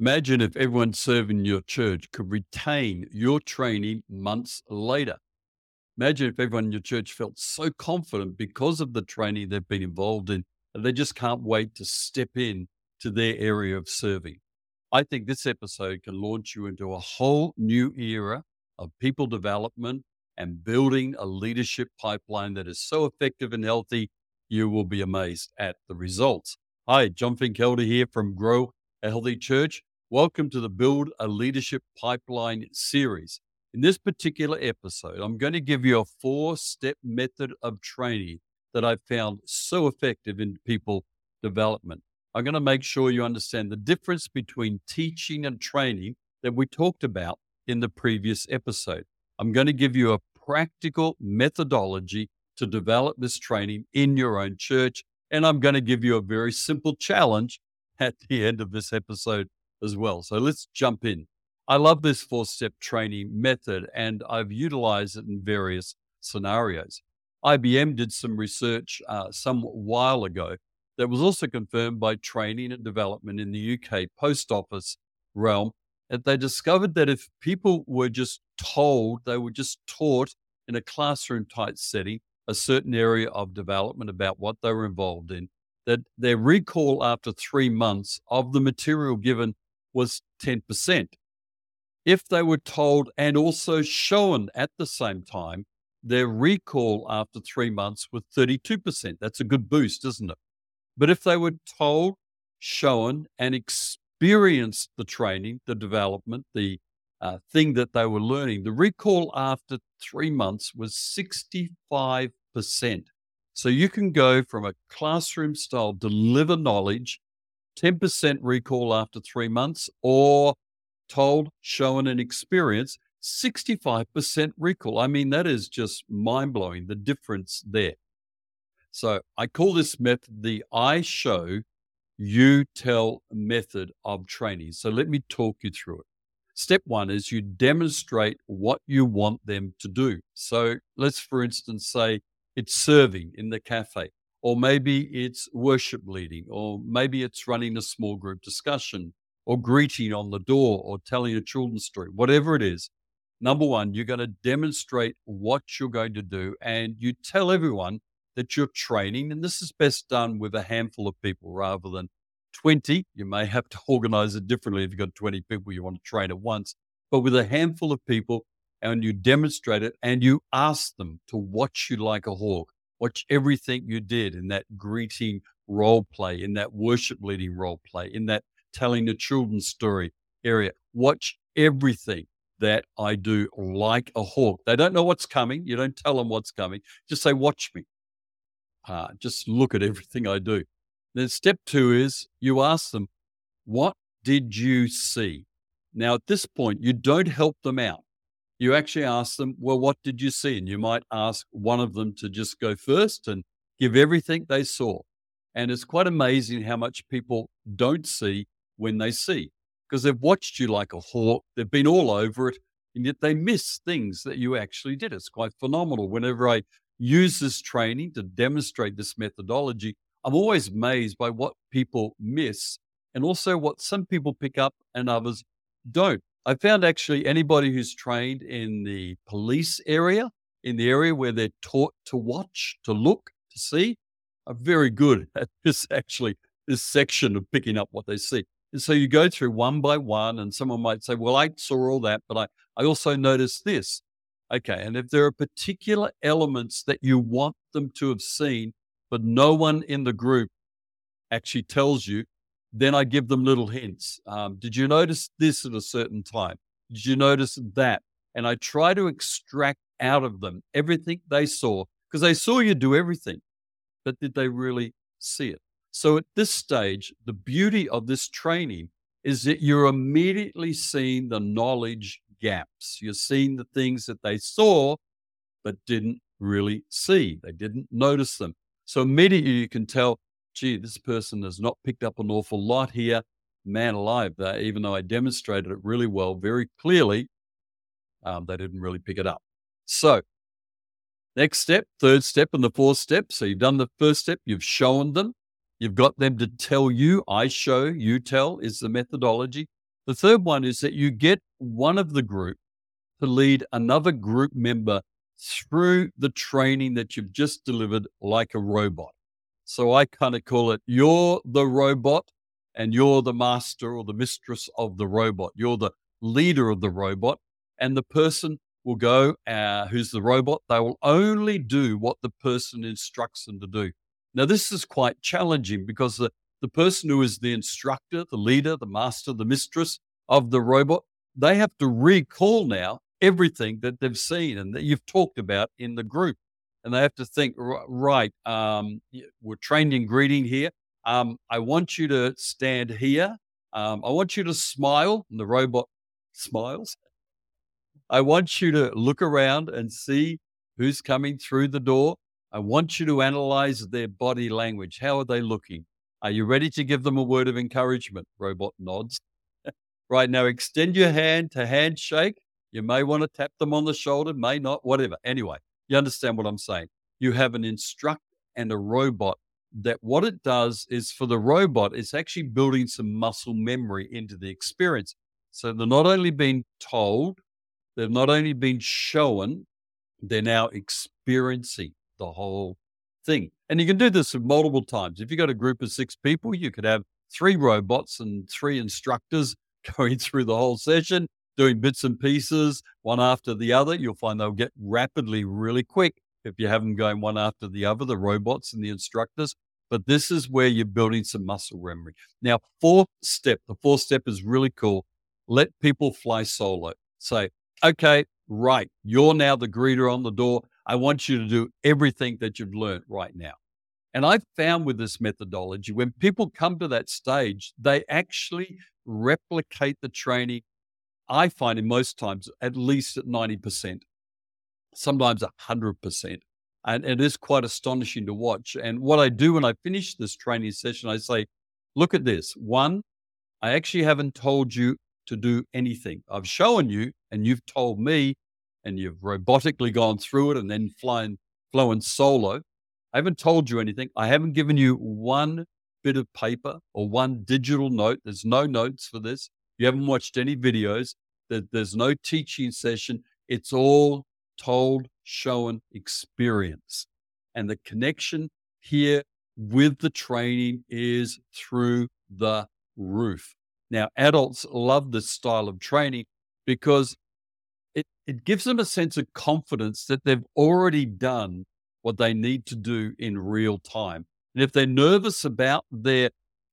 Imagine if everyone serving your church could retain your training months later. Imagine if everyone in your church felt so confident because of the training they've been involved in that they just can't wait to step in to their area of serving. I think this episode can launch you into a whole new era of people development and building a leadership pipeline that is so effective and healthy, you will be amazed at the results. Hi, John Finkelde here from Grow a Healthy Church. Welcome to the Build a Leadership Pipeline series. In this particular episode, I'm going to give you a four step method of training that I've found so effective in people development. I'm going to make sure you understand the difference between teaching and training that we talked about in the previous episode. I'm going to give you a practical methodology to develop this training in your own church. And I'm going to give you a very simple challenge at the end of this episode as well. So let's jump in. I love this four step training method and I've utilized it in various scenarios. IBM did some research uh, some while ago that was also confirmed by training and development in the UK post office realm. And they discovered that if people were just told, they were just taught in a classroom type setting, a certain area of development about what they were involved in, that their recall after three months of the material given was 10%. If they were told and also shown at the same time, their recall after three months was 32%. That's a good boost, isn't it? But if they were told, shown, and experienced the training, the development, the uh, thing that they were learning, the recall after three months was 65%. So you can go from a classroom style deliver knowledge 10% recall after three months, or told, shown, and experienced 65% recall. I mean, that is just mind blowing, the difference there. So I call this method the I show, you tell method of training. So let me talk you through it. Step one is you demonstrate what you want them to do. So let's, for instance, say it's serving in the cafe or maybe it's worship leading, or maybe it's running a small group discussion, or greeting on the door, or telling a children's story, whatever it is. Number one, you're going to demonstrate what you're going to do, and you tell everyone that you're training. And this is best done with a handful of people rather than 20. You may have to organize it differently if you've got 20 people you want to train at once, but with a handful of people, and you demonstrate it and you ask them to watch you like a hawk Watch everything you did in that greeting role play, in that worship leading role play, in that telling the children's story area. Watch everything that I do like a hawk. They don't know what's coming. You don't tell them what's coming. Just say, watch me. Uh, just look at everything I do. Then step two is you ask them, what did you see? Now, at this point, you don't help them out you actually ask them, well, what did you see? And you might ask one of them to just go first and give everything they saw. And it's quite amazing how much people don't see when they see because they've watched you like a hawk, they've been all over it, and yet they miss things that you actually did. It's quite phenomenal. Whenever I use this training to demonstrate this methodology, I'm always amazed by what people miss and also what some people pick up and others don't. I found actually anybody who's trained in the police area, in the area where they're taught to watch, to look, to see, are very good at this actually, this section of picking up what they see. And so you go through one by one, and someone might say, Well, I saw all that, but I, I also noticed this. Okay. And if there are particular elements that you want them to have seen, but no one in the group actually tells you, then I give them little hints. Um, did you notice this at a certain time? Did you notice that? And I try to extract out of them everything they saw because they saw you do everything, but did they really see it? So at this stage, the beauty of this training is that you're immediately seeing the knowledge gaps. You're seeing the things that they saw, but didn't really see. They didn't notice them. So immediately you can tell gee, this person has not picked up an awful lot here. Man alive, uh, even though I demonstrated it really well, very clearly, um, they didn't really pick it up. So, next step, third step, and the fourth step. So, you've done the first step, you've shown them, you've got them to tell you, I show, you tell is the methodology. The third one is that you get one of the group to lead another group member through the training that you've just delivered like a robot. So I kind of call it you're the robot and you're the master or the mistress of the robot. You're the leader of the robot, and the person will go, uh, who's the robot, they will only do what the person instructs them to do. Now, this is quite challenging because the, the person who is the instructor, the leader, the master, the mistress of the robot, they have to recall now everything that they've seen and that you've talked about in the group. And they have to think, right, um, we're trained in greeting here. Um, I want you to stand here. Um, I want you to smile. And the robot smiles. I want you to look around and see who's coming through the door. I want you to analyze their body language. How are they looking? Are you ready to give them a word of encouragement? Robot nods. right now, extend your hand to handshake. You may want to tap them on the shoulder, may not, whatever. Anyway, you understand what I'm saying. You have an instructor and a robot that what it does is for the robot, it's actually building some muscle memory into the experience. So they're not only being told, they've not only been shown, they're now experiencing the whole thing. And you can do this multiple times. If you've got a group of six people, you could have three robots and three instructors going through the whole session, doing bits and pieces, one after the other. You'll find they'll get rapidly really quick if you have them going one after the other, the robots and the instructors. But this is where you're building some muscle memory. Now, fourth step, the fourth step is really cool. Let people fly solo. Say, okay, right, you're now the greeter on the door. I want you to do everything that you've learned right now. And I've found with this methodology, when people come to that stage, they actually replicate the training. I find in most times at least at 90%, sometimes 100%. And it is quite astonishing to watch. And what I do when I finish this training session, I say, look at this. One, I actually haven't told you to do anything. I've shown you and you've told me and you've robotically gone through it and then flying, flown solo. I haven't told you anything. I haven't given you one bit of paper or one digital note. There's no notes for this. You haven't watched any videos. There's no teaching session. It's all told, shown, experience. And the connection here with the training is through the roof. Now, adults love this style of training because it, it gives them a sense of confidence that they've already done what they need to do in real time. And if they're nervous about their,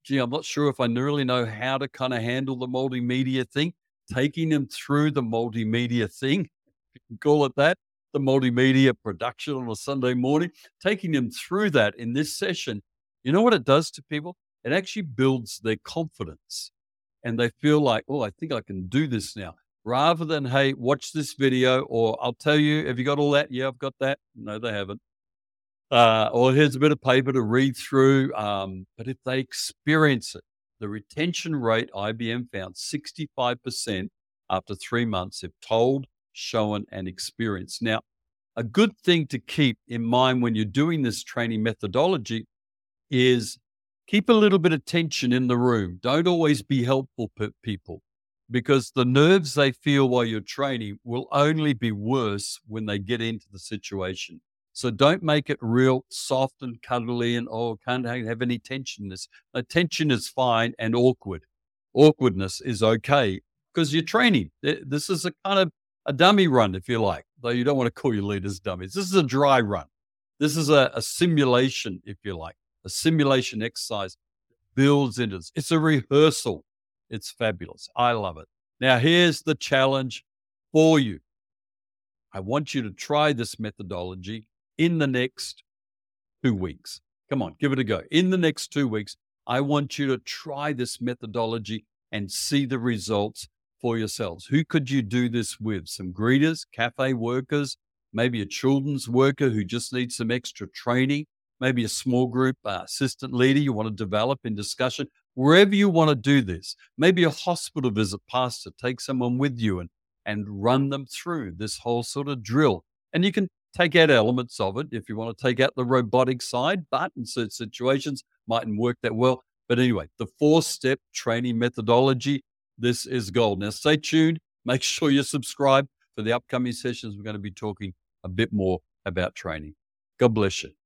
gee, I'm not sure if I really know how to kind of handle the multimedia thing, taking them through the multimedia thing, you can call it that, the multimedia production on a Sunday morning, taking them through that in this session, you know what it does to people? It actually builds their confidence and they feel like, oh, I think I can do this now. Rather than, hey, watch this video, or I'll tell you, have you got all that? Yeah, I've got that. No, they haven't. Uh, or here's a bit of paper to read through. Um, but if they experience it, the retention rate IBM found 65% after three months if told, shown, and experienced. Now, a good thing to keep in mind when you're doing this training methodology is keep a little bit of tension in the room. Don't always be helpful people because the nerves they feel while you're training will only be worse when they get into the situation. So don't make it real soft and cuddly and oh, can't have any tension. Tension is fine and awkward. Awkwardness is okay because you're training. This is a kind of a dummy run, if you like, though you don't want to call your leaders dummies. This is a dry run. This is a, a simulation, if you like a simulation exercise builds into this. It's a rehearsal. It's fabulous. I love it. Now, here's the challenge for you. I want you to try this methodology in the next two weeks. Come on, give it a go. In the next two weeks, I want you to try this methodology and see the results for yourselves. Who could you do this with? Some greeters, cafe workers, maybe a children's worker who just needs some extra training maybe a small group uh, assistant leader you want to develop in discussion, wherever you want to do this. Maybe a hospital visit pastor, take someone with you and, and run them through this whole sort of drill. And you can take out elements of it if you want to take out the robotic side, but in certain situations mightn't work that well. But anyway, the four step training methodology, this is gold. Now, stay tuned. Make sure you subscribe for the upcoming sessions. We're going to be talking a bit more about training. God bless you.